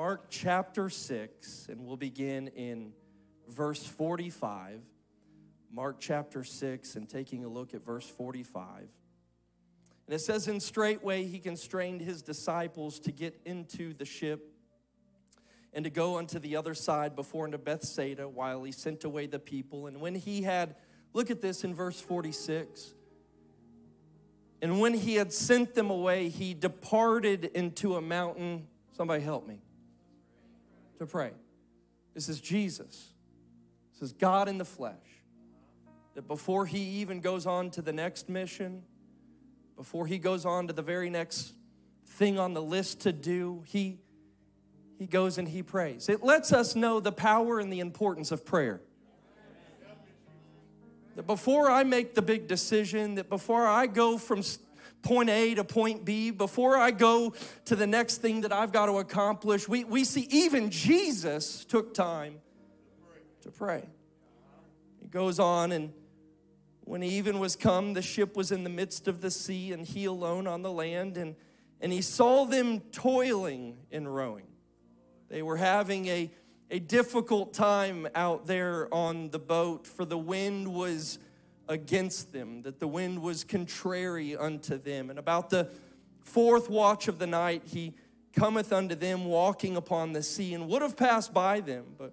Mark chapter 6, and we'll begin in verse 45. Mark chapter 6, and taking a look at verse 45. And it says, In straightway he constrained his disciples to get into the ship and to go unto the other side before into Bethsaida while he sent away the people. And when he had, look at this in verse 46. And when he had sent them away, he departed into a mountain. Somebody help me. To pray. This is Jesus. This is God in the flesh. That before he even goes on to the next mission, before he goes on to the very next thing on the list to do, he, he goes and he prays. It lets us know the power and the importance of prayer. That before I make the big decision, that before I go from point A to point B, before I go to the next thing that I've got to accomplish, we, we see even Jesus took time to pray. He goes on, and when even was come, the ship was in the midst of the sea, and he alone on the land, and, and he saw them toiling and rowing. They were having a, a difficult time out there on the boat, for the wind was against them, that the wind was contrary unto them. And about the fourth watch of the night, he cometh unto them walking upon the sea, and would have passed by them, but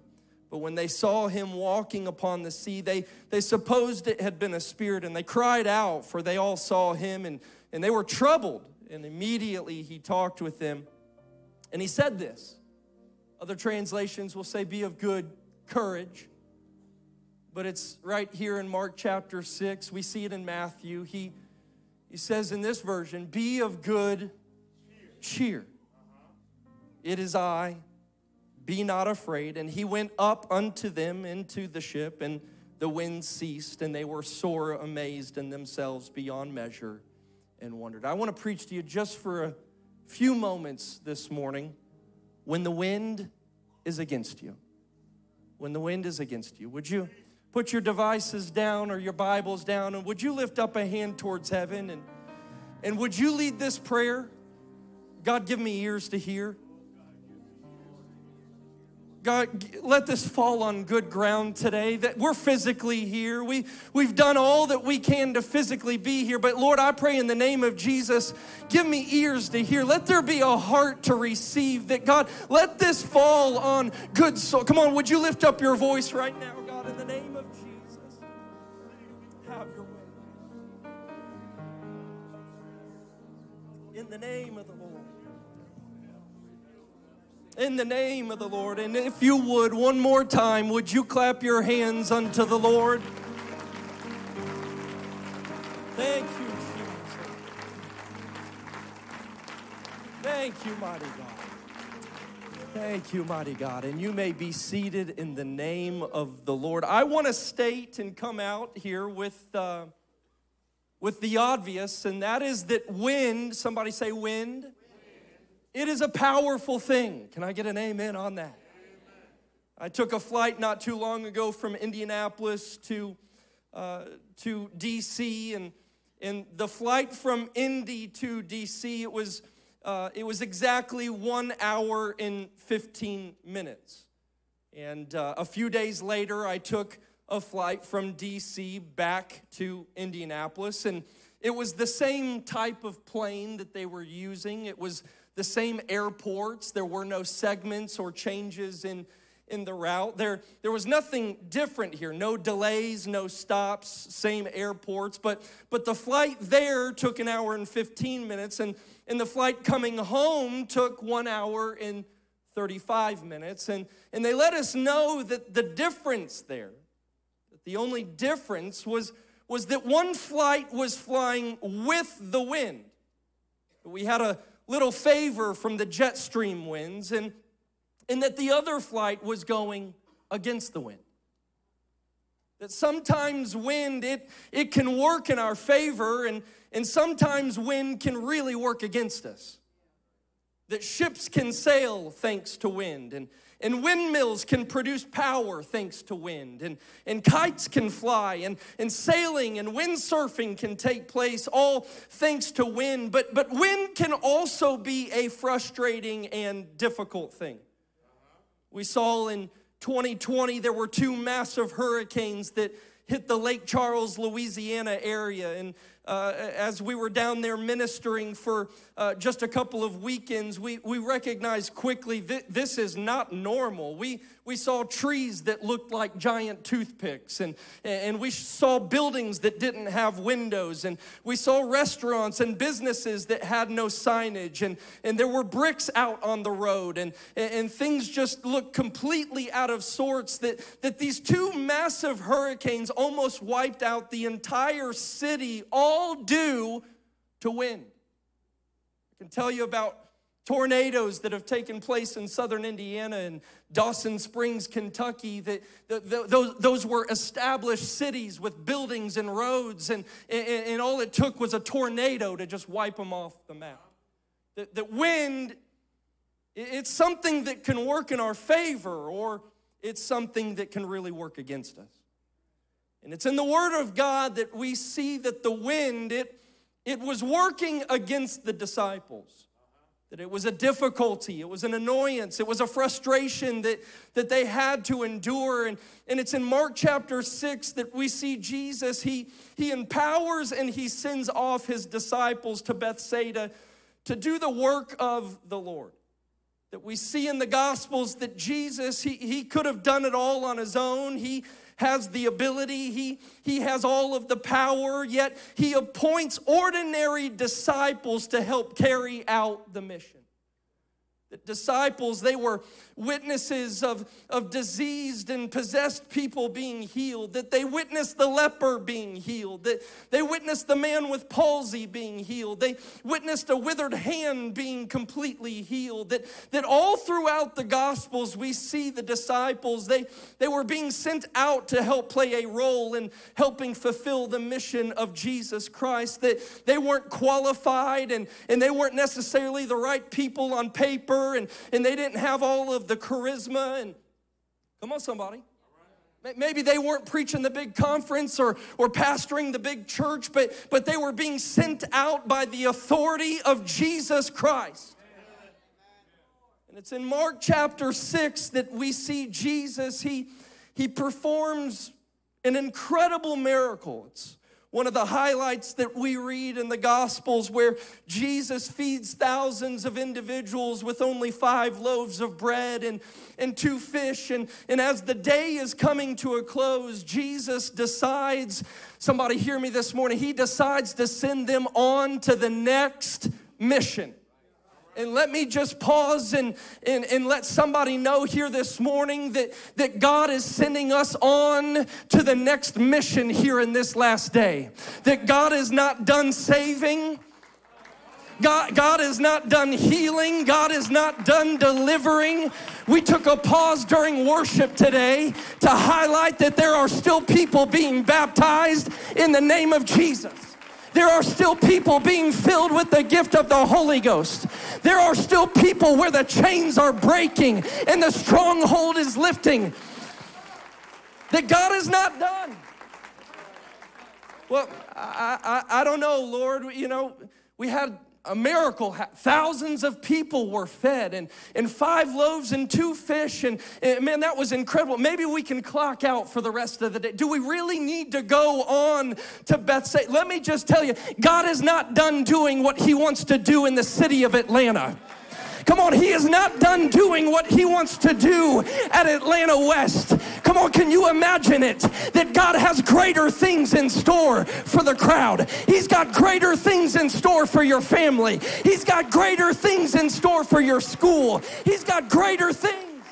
but when they saw him walking upon the sea, they, they supposed it had been a spirit, and they cried out, for they all saw him, and, and they were troubled. And immediately he talked with them, and he said this. Other translations will say, Be of good courage but it's right here in Mark chapter 6. We see it in Matthew. He, he says in this version, Be of good cheer. Uh-huh. It is I, be not afraid. And he went up unto them into the ship, and the wind ceased, and they were sore amazed in themselves beyond measure and wondered. I want to preach to you just for a few moments this morning when the wind is against you. When the wind is against you. Would you? Put your devices down or your Bibles down, and would you lift up a hand towards heaven and, and would you lead this prayer? God, give me ears to hear. God, let this fall on good ground today that we're physically here. We, we've done all that we can to physically be here. But Lord, I pray in the name of Jesus, give me ears to hear. Let there be a heart to receive that. God, let this fall on good soul. Come on, would you lift up your voice right now, in the name of the Lord. In the name of the Lord. And if you would, one more time, would you clap your hands unto the Lord? Thank you, Jesus. Thank you, mighty God. Thank you, mighty God. And you may be seated in the name of the Lord. I want to state and come out here with. Uh, with the obvious, and that is that wind, somebody say wind, wind. it is a powerful thing. Can I get an amen on that? Amen. I took a flight not too long ago from Indianapolis to, uh, to DC, and, and the flight from Indy to DC, it was, uh, it was exactly one hour and 15 minutes. And uh, a few days later, I took a flight from DC back to Indianapolis. And it was the same type of plane that they were using. It was the same airports. There were no segments or changes in, in the route. There, there was nothing different here. No delays, no stops, same airports. But, but the flight there took an hour and 15 minutes, and, and the flight coming home took one hour and 35 minutes. And, and they let us know that the difference there the only difference was, was that one flight was flying with the wind. We had a little favor from the jet stream winds, and, and that the other flight was going against the wind. That sometimes wind, it, it can work in our favor, and, and sometimes wind can really work against us. That ships can sail thanks to wind, and, and windmills can produce power thanks to wind. And, and kites can fly. And, and sailing and windsurfing can take place all thanks to wind. But, but wind can also be a frustrating and difficult thing. We saw in 2020 there were two massive hurricanes that hit the Lake Charles, Louisiana area. And uh, as we were down there ministering for uh, just a couple of weekends, we, we recognized quickly that this is not normal. We, we saw trees that looked like giant toothpicks, and, and we saw buildings that didn't have windows, and we saw restaurants and businesses that had no signage, and, and there were bricks out on the road, and, and things just looked completely out of sorts. That, that these two massive hurricanes almost wiped out the entire city, all due to wind. I can tell you about tornadoes that have taken place in southern Indiana and Dawson Springs, Kentucky, that, those, those were established cities with buildings and roads, and, and, all it took was a tornado to just wipe them off the map. The, the wind, it's something that can work in our favor, or it's something that can really work against us. And it's in the Word of God that we see that the wind, it, it was working against the disciples that it was a difficulty, it was an annoyance, it was a frustration that, that they had to endure. And, and it's in Mark chapter 6 that we see Jesus, he, he empowers and he sends off his disciples to Bethsaida to do the work of the Lord. That we see in the Gospels that Jesus, he, he could have done it all on his own. He has the ability, he, he has all of the power, yet he appoints ordinary disciples to help carry out the mission. The disciples, they were witnesses of, of diseased and possessed people being healed, that they witnessed the leper being healed, that they witnessed the man with palsy being healed, they witnessed a withered hand being completely healed, that, that all throughout the Gospels we see the disciples, they, they were being sent out to help play a role in helping fulfill the mission of Jesus Christ, that they weren't qualified and, and they weren't necessarily the right people on paper and, and they didn't have all of the charisma and come on, somebody. Maybe they weren't preaching the big conference or, or pastoring the big church, but, but they were being sent out by the authority of Jesus Christ. And it's in Mark chapter 6 that we see Jesus, he, he performs an incredible miracle. It's one of the highlights that we read in the Gospels where Jesus feeds thousands of individuals with only five loaves of bread and, and two fish. And, and as the day is coming to a close, Jesus decides, somebody hear me this morning, he decides to send them on to the next mission. And let me just pause and, and, and let somebody know here this morning that, that God is sending us on to the next mission here in this last day. That God is not done saving. God, God is not done healing. God is not done delivering. We took a pause during worship today to highlight that there are still people being baptized in the name of Jesus. There are still people being filled with the gift of the Holy Ghost. There are still people where the chains are breaking and the stronghold is lifting. That God is not done. Well, I, I, I don't know, Lord. You know, we had a miracle. Thousands of people were fed, and, and five loaves and two fish. And, and, man, that was incredible. Maybe we can clock out for the rest of the day. Do we really need to go on to Bethsaida? Let me just tell you God is not done doing what He wants to do in the city of Atlanta. Come on, he is not done doing what he wants to do at Atlanta West. Come on, can you imagine it? That God has greater things in store for the crowd. He's got greater things in store for your family. He's got greater things in store for your school. He's got greater things.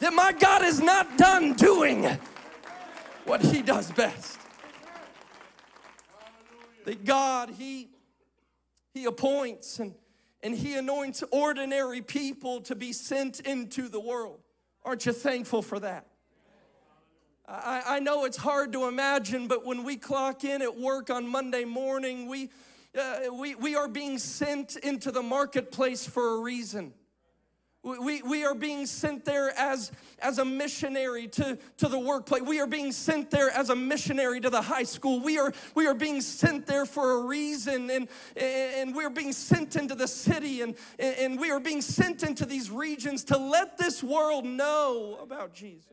That my God is not done doing what he does best. That God, he he appoints and and He anoints ordinary people to be sent into the world. Aren't you thankful for that? I, I know it's hard to imagine, but when we clock in at work on Monday morning, we, uh, we, we are being sent into the marketplace for a reason. We, we are being sent there as, as a missionary to, to the workplace. We are being sent there as a missionary to the high school. We are, we are being sent there for a reason, and, and we're being sent into the city, and, and we are being sent into these regions to let this world know about Jesus.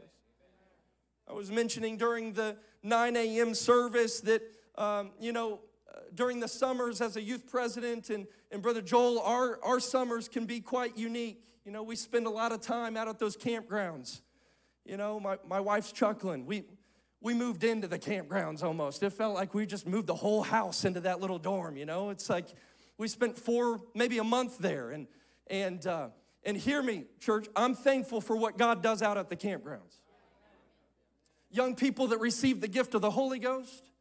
I was mentioning during the 9 a.m. service that, um, you know, uh, during the summers as a youth president and, and Brother Joel, our, our summers can be quite unique. You know, we spend a lot of time out at those campgrounds. You know, my, my wife's chuckling. We, we moved into the campgrounds almost. It felt like we just moved the whole house into that little dorm, you know? It's like we spent four, maybe a month there. And, and, uh, and hear me, church, I'm thankful for what God does out at the campgrounds. Young people that receive the gift of the Holy Ghost,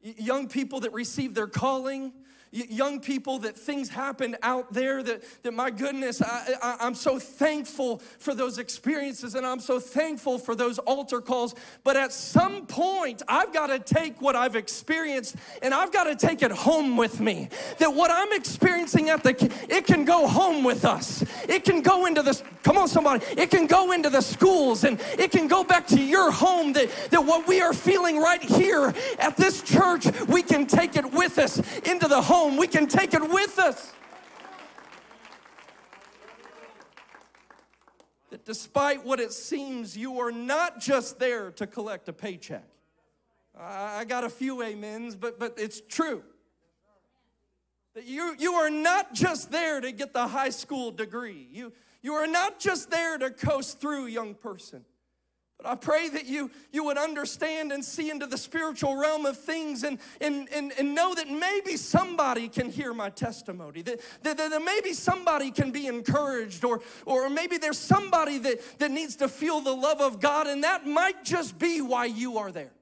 young people that receive their calling, young people that things happen out there that, that my goodness I, I, am so thankful for those experiences and i'm so thankful for those altar calls. But at some point i've got to take what i've experienced and i've got to take it home with me. That what i'm experiencing at the it can go home with us. It can go into the come on somebody. It can go into the schools and it can go back to your home that, that what we are feeling right here at this church we can take it with us into the home home, we can take it with us. That despite what it seems, you are not just there to collect a paycheck. I got a few amens, but, but it's true. That you, you are not just there to get the high school degree. You, you are not just there to coast through, young person. But I pray that you, you would understand and see into the spiritual realm of things and, and, and, and know that maybe somebody can hear my testimony, that, that, that maybe somebody can be encouraged, or, or maybe there's somebody that, that needs to feel the love of God, and that might just be why you are there.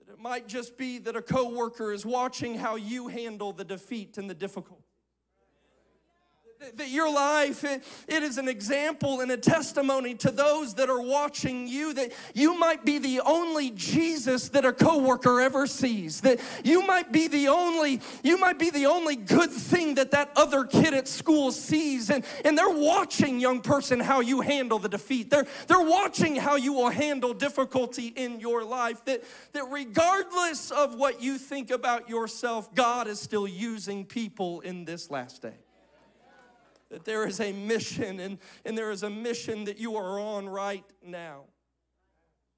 That it might just be that a coworker is watching how you handle the defeat and the difficulty that your life it, is an example and a testimony to those that are watching you that you might be the only jesus that a coworker ever sees that you might be the only you might be the only good thing that that other kid at school sees. And and they're watching young person how you handle the defeat. They're they're watching how you will handle difficulty in your life that that regardless of what you think about yourself god is still using people in this last day that there is a mission and, and there is a mission that you are on right now.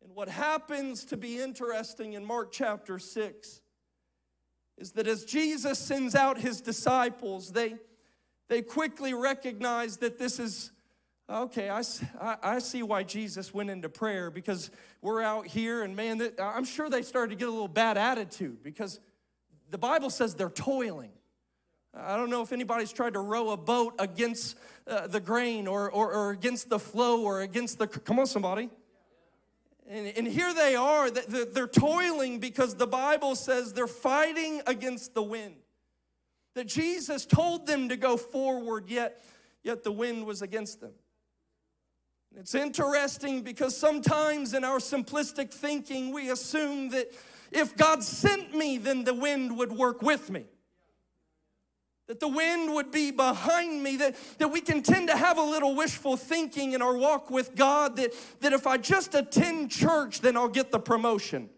And what happens to be interesting in Mark chapter 6 is that as Jesus sends out his disciples, they, they quickly recognize that this is okay I, I see why jesus went into prayer because we're out here and man i'm sure they started to get a little bad attitude because the bible says they're toiling I don't know if anybody's tried to row a boat against uh, the grain or, or, or, against the flow or against the. Come on, somebody. And, and here they are, they're toiling because the Bible says they're fighting against the wind. That Jesus told them to go forward, yet, yet the wind was against them. It's interesting because sometimes in our simplistic thinking, we assume that if God sent me, then the wind would work with me that the wind would be behind me, that, that we can tend to have a little wishful thinking in our walk with God that, that if I just attend church, then I'll get the promotion.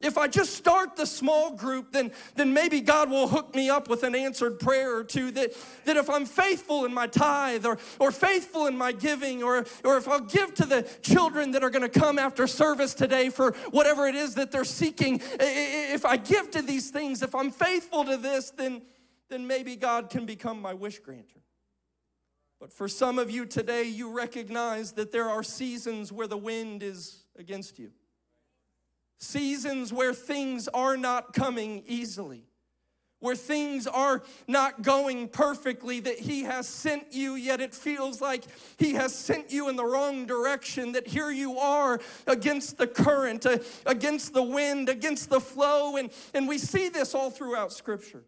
If I just start the small group, then, then maybe God will hook me up with an answered prayer or two. That, that if I'm faithful in my tithe or, or faithful in my giving, or, or if I'll give to the children that are going to come after service today for whatever it is that they're seeking, if I give to these things, if I'm faithful to this, then, then maybe God can become my wish granter. But for some of you today, you recognize that there are seasons where the wind is against you, seasons where things are not coming easily. Where things are not going perfectly, that He has sent you, yet it feels like He has sent you in the wrong direction. That here you are against the current, uh, against the wind, against the flow. And, and we see this all throughout Scripture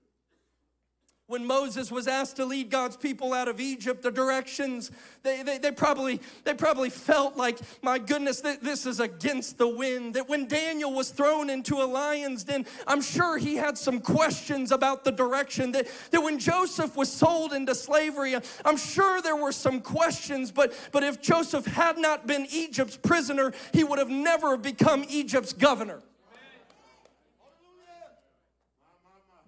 when Moses was asked to lead God's people out of Egypt, the directions, they, they, they, probably, they probably felt like, my goodness, this is against the wind. That when Daniel was thrown into a lion's den, I'm sure he had some questions about the direction. That, that when Joseph was sold into slavery, I'm sure there were some questions, but, but if Joseph had not been Egypt's prisoner, he would have never become Egypt's governor.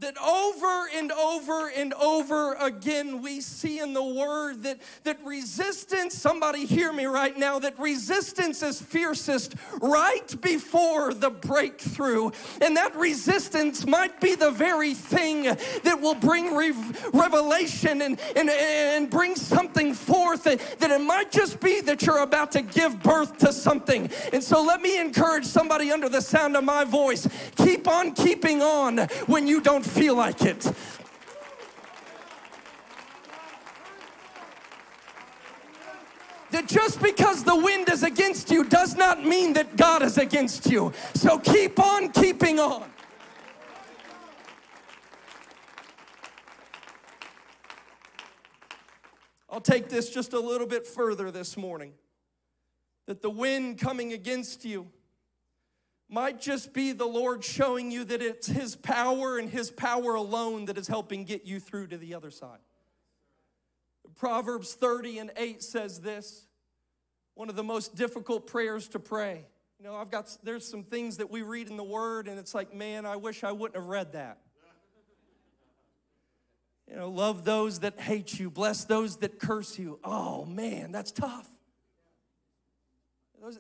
That over and over and over again we see in the word that, that resistance, somebody hear me right now, that resistance is fiercest right before the breakthrough. And that resistance might be the very thing that will bring re- revelation and, and, and bring something forth, that, that it might just be that you're about to give birth to something. And so let me encourage somebody under the sound of my voice keep on keeping on when you don't feel like it. That just because the wind is against you does not mean that God is against you. So keep on keeping on. I'll take this just a little bit further this morning. That the wind coming against you might just be the Lord showing you that it's His power and His power alone that is helping get you through to the other side. Proverbs 30 and 8 says this one of the most difficult prayers to pray. You know, I've got, there's some things that we read in the Word, and it's like, man, I wish I wouldn't have read that. You know, love those that hate you, bless those that curse you. Oh, man, that's tough.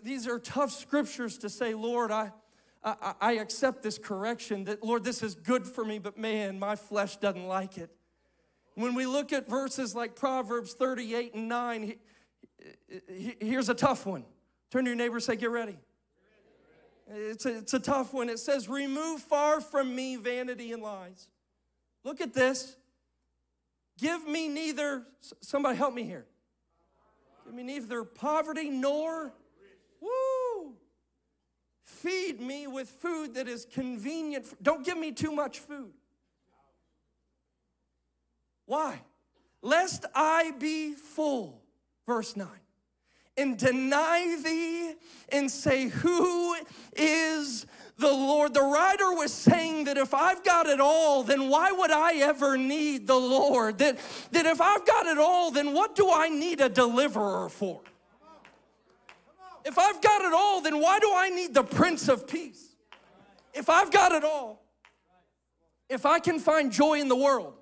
These are tough scriptures to say, Lord, I, I, I accept this correction that, Lord, this is good for me, but man, my flesh doesn't like it. When we look at verses like Proverbs 38 and 9, here's a tough one. Turn to your neighbor say, Get ready. It's a, it's a tough one. It says, Remove far from me vanity and lies. Look at this. Give me neither, somebody help me here. Give me neither poverty nor, Feed me with food that is convenient. Don't give me too much food. Why? Lest I be full. Verse 9. And deny thee and say, Who is the Lord? The writer was saying that if I've got it all, then why would I ever need the Lord? That, that if I've got it all, then what do I need a deliverer for? If I've got it all, then why do I need the Prince of Peace? If I've got it all, if I can find joy in the world,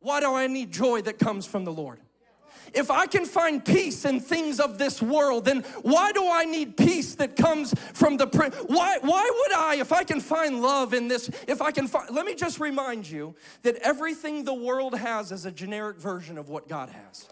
why do I need joy that comes from the Lord? If I can find peace in things of this world, then why do I need peace that comes from the prince? Why, why would I, if I can find love in this, if I can find, let me just remind you that everything the world has is a generic version of what God has.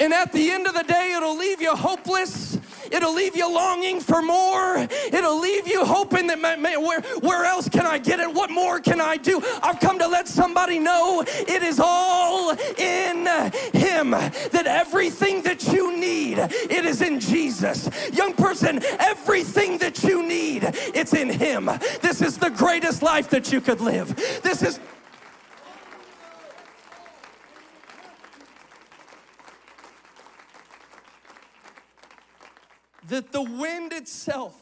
And at the end of the day, it'll leave you hopeless. It'll leave you longing for more. It'll leave you hoping that, man, where, where else can I get it? What more can I do? I've come to let somebody know it is all in Him. That everything that you need, it is in Jesus. Young person, everything that you need, it's in Him. This is the greatest life that you could live. This is that the wind itself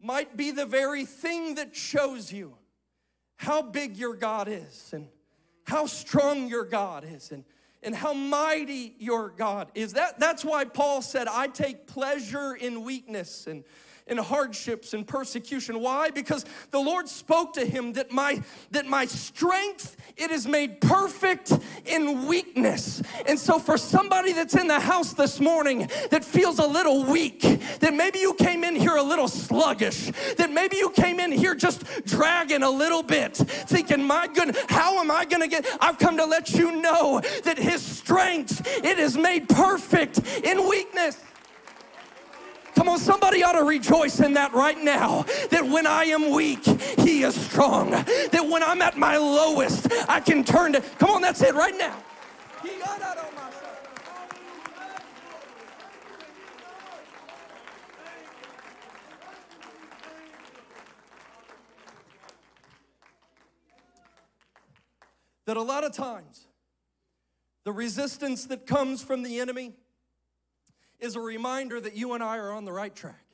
might be the very thing that shows you how big your God is and how strong your God is and, and how mighty your God is. That, that's why Paul said, I take pleasure in weakness and in hardships and persecution. Why? Because the Lord spoke to him that my that my strength it is made perfect in weakness. And so for somebody that's in the house this morning that feels a little weak, that maybe you came in here a little sluggish, that maybe you came in here just dragging a little bit, thinking, my goodness, how am I gonna get? I've come to let you know that his strength it is made perfect in weakness. Come on, somebody ought to rejoice in that right now. That when I am weak, He is strong. That when I'm at my lowest, I can turn to. Come on, that's it right now. That a lot of times, the resistance that comes from the enemy is a reminder that you and I are on the right track.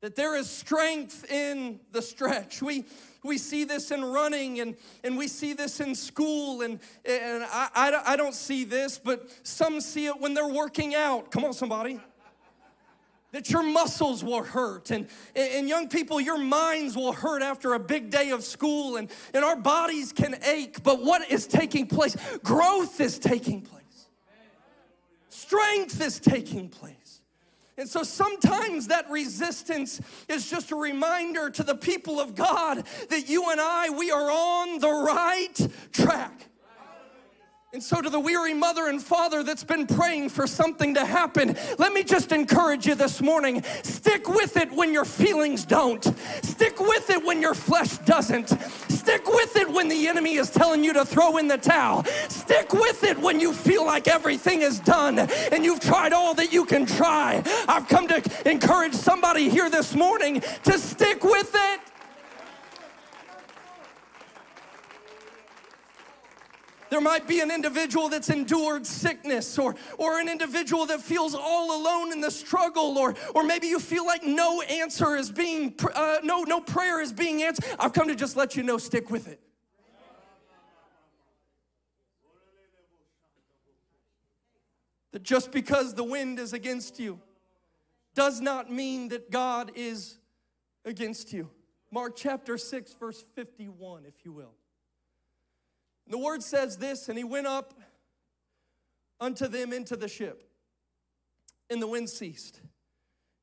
That there is strength in the stretch. We, we see this in running and, and we see this in school, and, and I, I, I don't see this, but some see it when they're working out. Come on, somebody that your muscles will hurt and, and young people your minds will hurt after a big day of school and, and our bodies can ache but what is taking place growth is taking place strength is taking place. And so sometimes that resistance is just a reminder to the people of god that you and i we are on the right track and so, to the weary mother and father that's been praying for something to happen, let me just encourage you this morning stick with it when your feelings don't. Stick with it when your flesh doesn't. Stick with it when the enemy is telling you to throw in the towel. Stick with it when you feel like everything is done and you've tried all that you can try. I've come to encourage somebody here this morning to stick with it. There might be an individual that's endured sickness or, or an individual that feels all alone in the struggle or, or maybe you feel like no answer is being, uh, no, no prayer is being answered. I've come to just let you know, stick with it. That just because the wind is against you does not mean that God is against you. Mark chapter 6, verse 51, if you will. The word says this, and he went up unto them into the ship, and the wind ceased.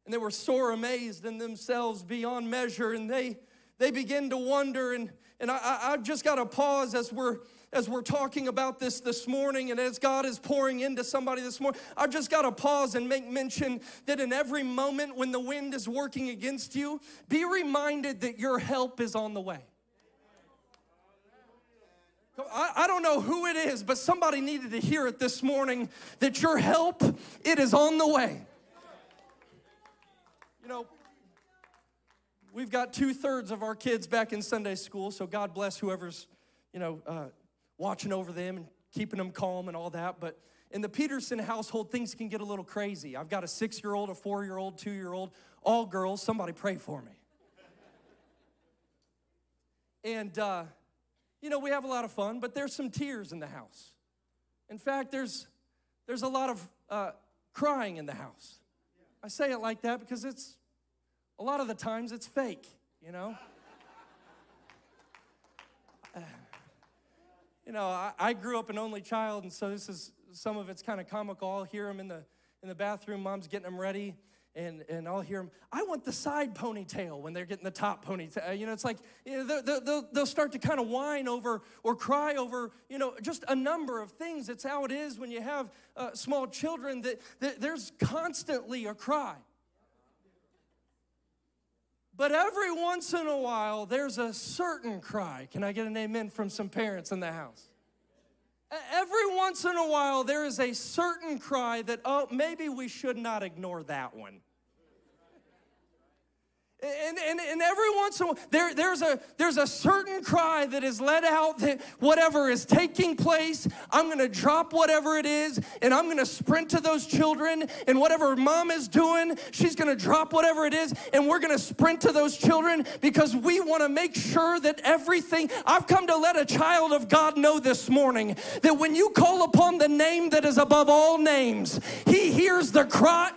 And they were sore amazed in themselves beyond measure, and they they begin to wonder. And and I, I've just got to pause as we're as we're talking about this this morning, and as God is pouring into somebody this morning. I've just got to pause and make mention that in every moment when the wind is working against you, be reminded that your help is on the way. I, don't know who it is, but somebody needed to hear it this morning that your help, it is on the way. You know, we've got two thirds of our kids back in Sunday school, so God bless whoever's, you know, uh, watching over them and keeping them calm and all that. But in the Peterson household, things can get a little crazy. I've got a six year old, a four year old, two year old, all girls. Somebody pray for me. And, uh, you know, we have a lot of fun, but there's some tears in the house. In fact, there's, there's a lot of uh, crying in the house. I say it like that because it's, a lot of the times it's fake, you know? You know, I, I, grew up an only child, and so this is, some of it's kind of comical. I'll hear them in the, in the bathroom, mom's getting them ready, and, and I'll hear them, I want the side ponytail when they're getting the top ponytail. You know, it's like you know, they'll, they'll, they'll start to kind of whine over or cry over, you know, just a number of things. It's how it is when you have uh, small children that, that there's constantly a cry. But every once in a while, there's a certain cry. Can I get an amen from some parents in the house? Every once in a while, there is a certain cry that, oh, maybe we should not ignore that one. And, and, and every once in a while, there, there's, a, there's a certain cry that is let out that whatever is taking place, I'm gonna drop whatever it is and I'm gonna sprint to those children. And whatever mom is doing, she's gonna drop whatever it is and we're gonna sprint to those children because we wanna make sure that everything. I've come to let a child of God know this morning that when you call upon the name that is above all names, He hears the cry.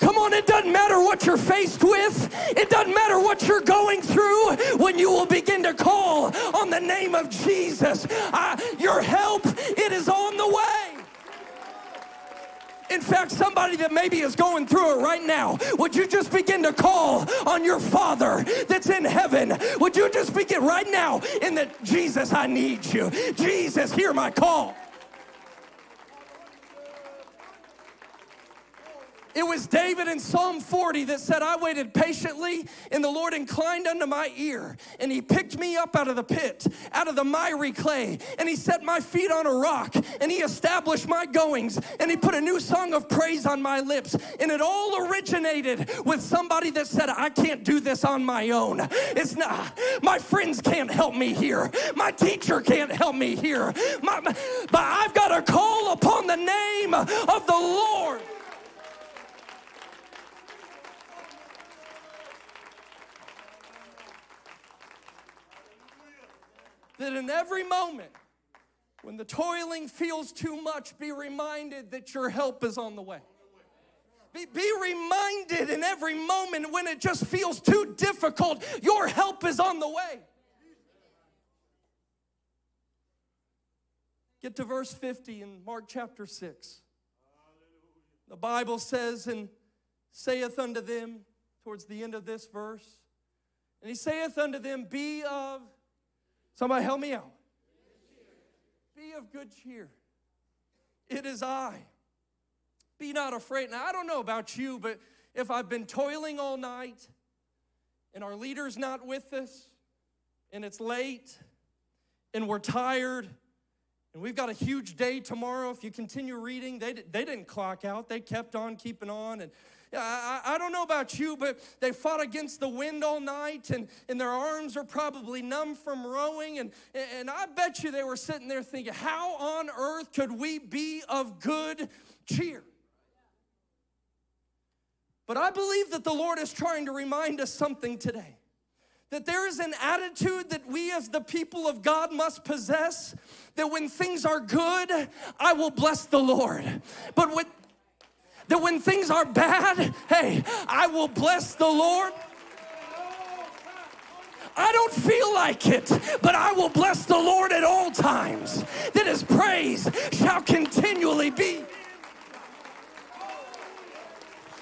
Come on, it doesn't matter what you're faced with, it doesn't matter what you're going through when you will begin to call on the name of Jesus. Uh, your help, it is on the way. In fact, somebody that maybe is going through it right now, would you just begin to call on your Father that's in heaven? Would you just begin right now in that, Jesus, I need you. Jesus, hear my call. It was David in Psalm 40 that said, I waited patiently, and the Lord inclined unto my ear, and he picked me up out of the pit, out of the miry clay, and he set my feet on a rock, and he established my goings, and he put a new song of praise on my lips. And it all originated with somebody that said, I can't do this on my own. It's not, my friends can't help me here, my teacher can't help me here, my, but I've got to call upon the name of the Lord. That in every moment, when the toiling feels too much, be reminded that your help is on the way. Be, be, reminded in every moment when it just feels too difficult, your help is on the way. Get to verse 50 in Mark chapter 6. The Bible says, and saith unto them, towards the end of this verse, and he saith unto them, Be of Somebody help me out. Be of good cheer. It is I. Be not afraid. Now, I don't know about you, but if I've been toiling all night and our leader's not with us and it's late and we're tired and we've got a huge day tomorrow, if you continue reading, they, they didn't clock out. They kept on keeping on. And I, I don't know about you, but they fought against the wind all night and, and their arms are probably numb from rowing. And, and I bet you they were sitting there thinking, how on earth could we be of good cheer? But I believe that the Lord is trying to remind us something today. That there is an attitude that we as the people of God must possess that when things are good, I will bless the Lord. But when that when things are bad, hey, I will bless the Lord. I don't feel like it, but I will bless the Lord at all times. That his praise shall continually be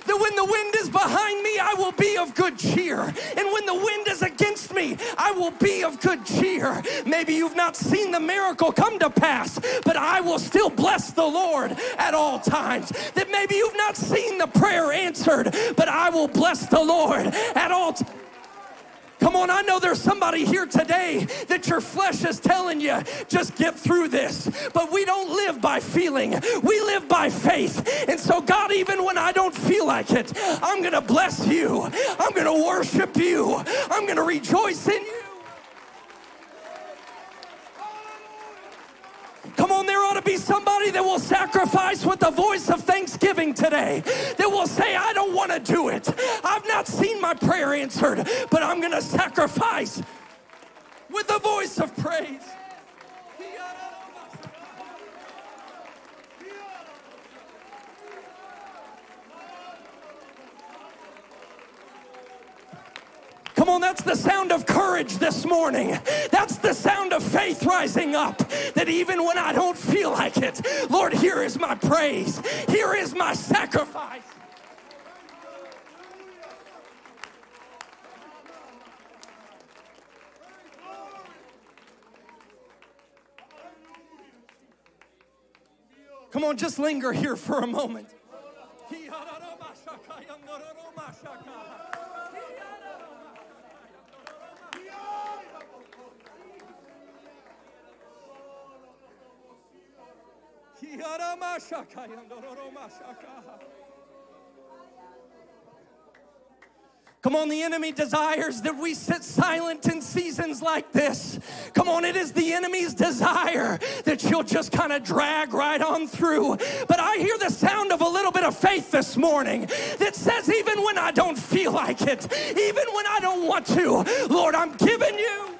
that when the wind is behind me, I will be of good cheer. And when the wind is against me, I will be of good cheer. Maybe you've not seen the miracle come to pass, but I will still bless the Lord at all times. That maybe you've not seen the prayer answered, but I will bless the Lord at all times. Come on, I know there's somebody here today that your flesh is telling you, just get through this. But we don't live by feeling, we live by faith. And so, God, even when I don't feel like it, I'm gonna bless you, I'm gonna worship you, I'm gonna rejoice in you. Come on, there ought to be somebody that will sacrifice with the voice of thanksgiving today, that will say, I don't want to do it. I've not seen my prayer answered, but I'm going to sacrifice with the voice of praise. Come on, that's the sound of courage this morning. That's the sound of faith rising up. That even when I don't feel like it, Lord, here is my praise, here is my sacrifice. Come on, just linger here for a moment. Come on, the enemy desires that we sit silent in seasons like this. Come on, it is the enemy's desire that you'll just kind of drag right on through. But I hear the sound of a little bit of faith this morning that says, even when I don't feel like it, even when I don't want to, Lord, I'm giving you.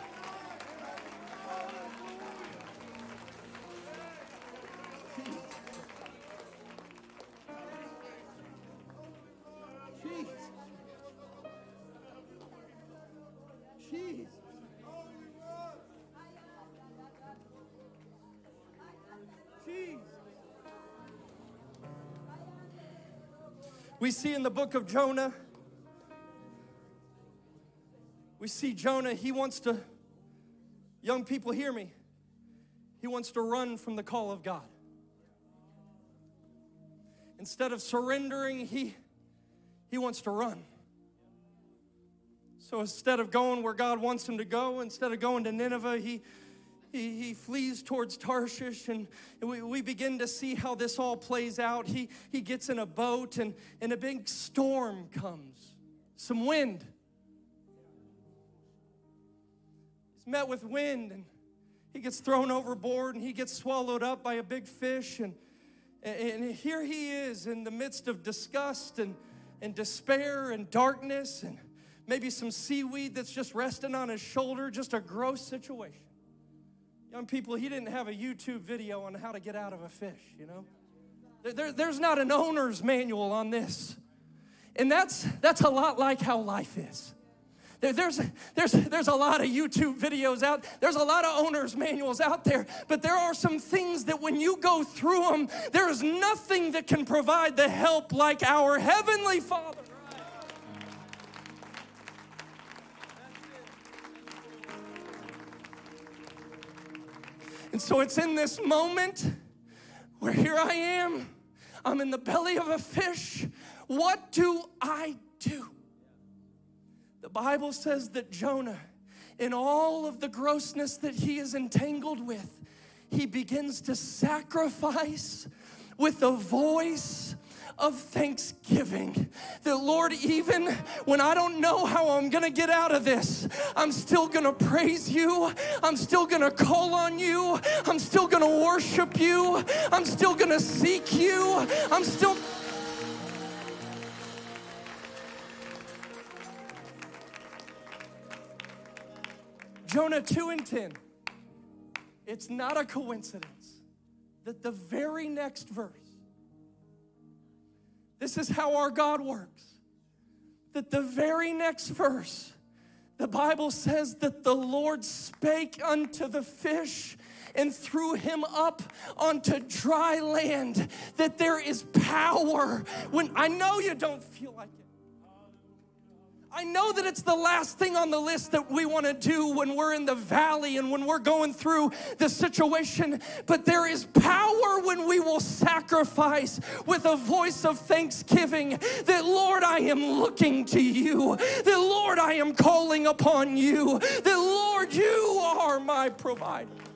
We see in the book of Jonah, we see Jonah, he wants to, young people, hear me. He wants to run from the call of God. instead of surrendering, he, he wants to run. So instead of going where God wants him to go, instead of going to Nineveh, he, he, he flees towards Tarshish, and we, we begin to see how this all plays out. He, he gets in a boat, and, and a big storm comes, some wind. He's met with wind, and he gets thrown overboard, and he gets swallowed up by a big fish. And, and here he is in the midst of disgust and, and despair and darkness and maybe some seaweed that's just resting on his shoulder, just a gross situation. Young people, he didn't have a YouTube video on how to get out of a fish, you know? There, there's not an owner's manual on this. And that's, that's a lot like how life is. There, there's, there's, there's a lot of YouTube videos out, there's a lot of owner's manuals out there, but there are some things that when you go through them, there is nothing that can provide the help like our Heavenly Father. And so it's in this moment where here I am, I'm in the belly of a fish. What do I do? The Bible says that Jonah, in all of the grossness that he is entangled with, he begins to sacrifice with a voice of thanksgiving. That, Lord, even when I don't know how I'm gonna get out of this, I'm still gonna praise you. I'm still gonna call on you. I'm still gonna worship you. I'm still gonna seek you. I'm still. Jonah 2 and 10. It's not a coincidence that the very next verse, this is how our God works. That the very next verse, the Bible says that the Lord spake unto the fish and threw him up onto dry land. That there is power when I know you don't feel like it. I know that it's the last thing on the list that we want to do when we're in the valley and when we're going through the situation, but there is power when we will sacrifice with a voice of thanksgiving that, Lord, I am looking to you, that, Lord, I am calling upon you, that, Lord, you are my provider.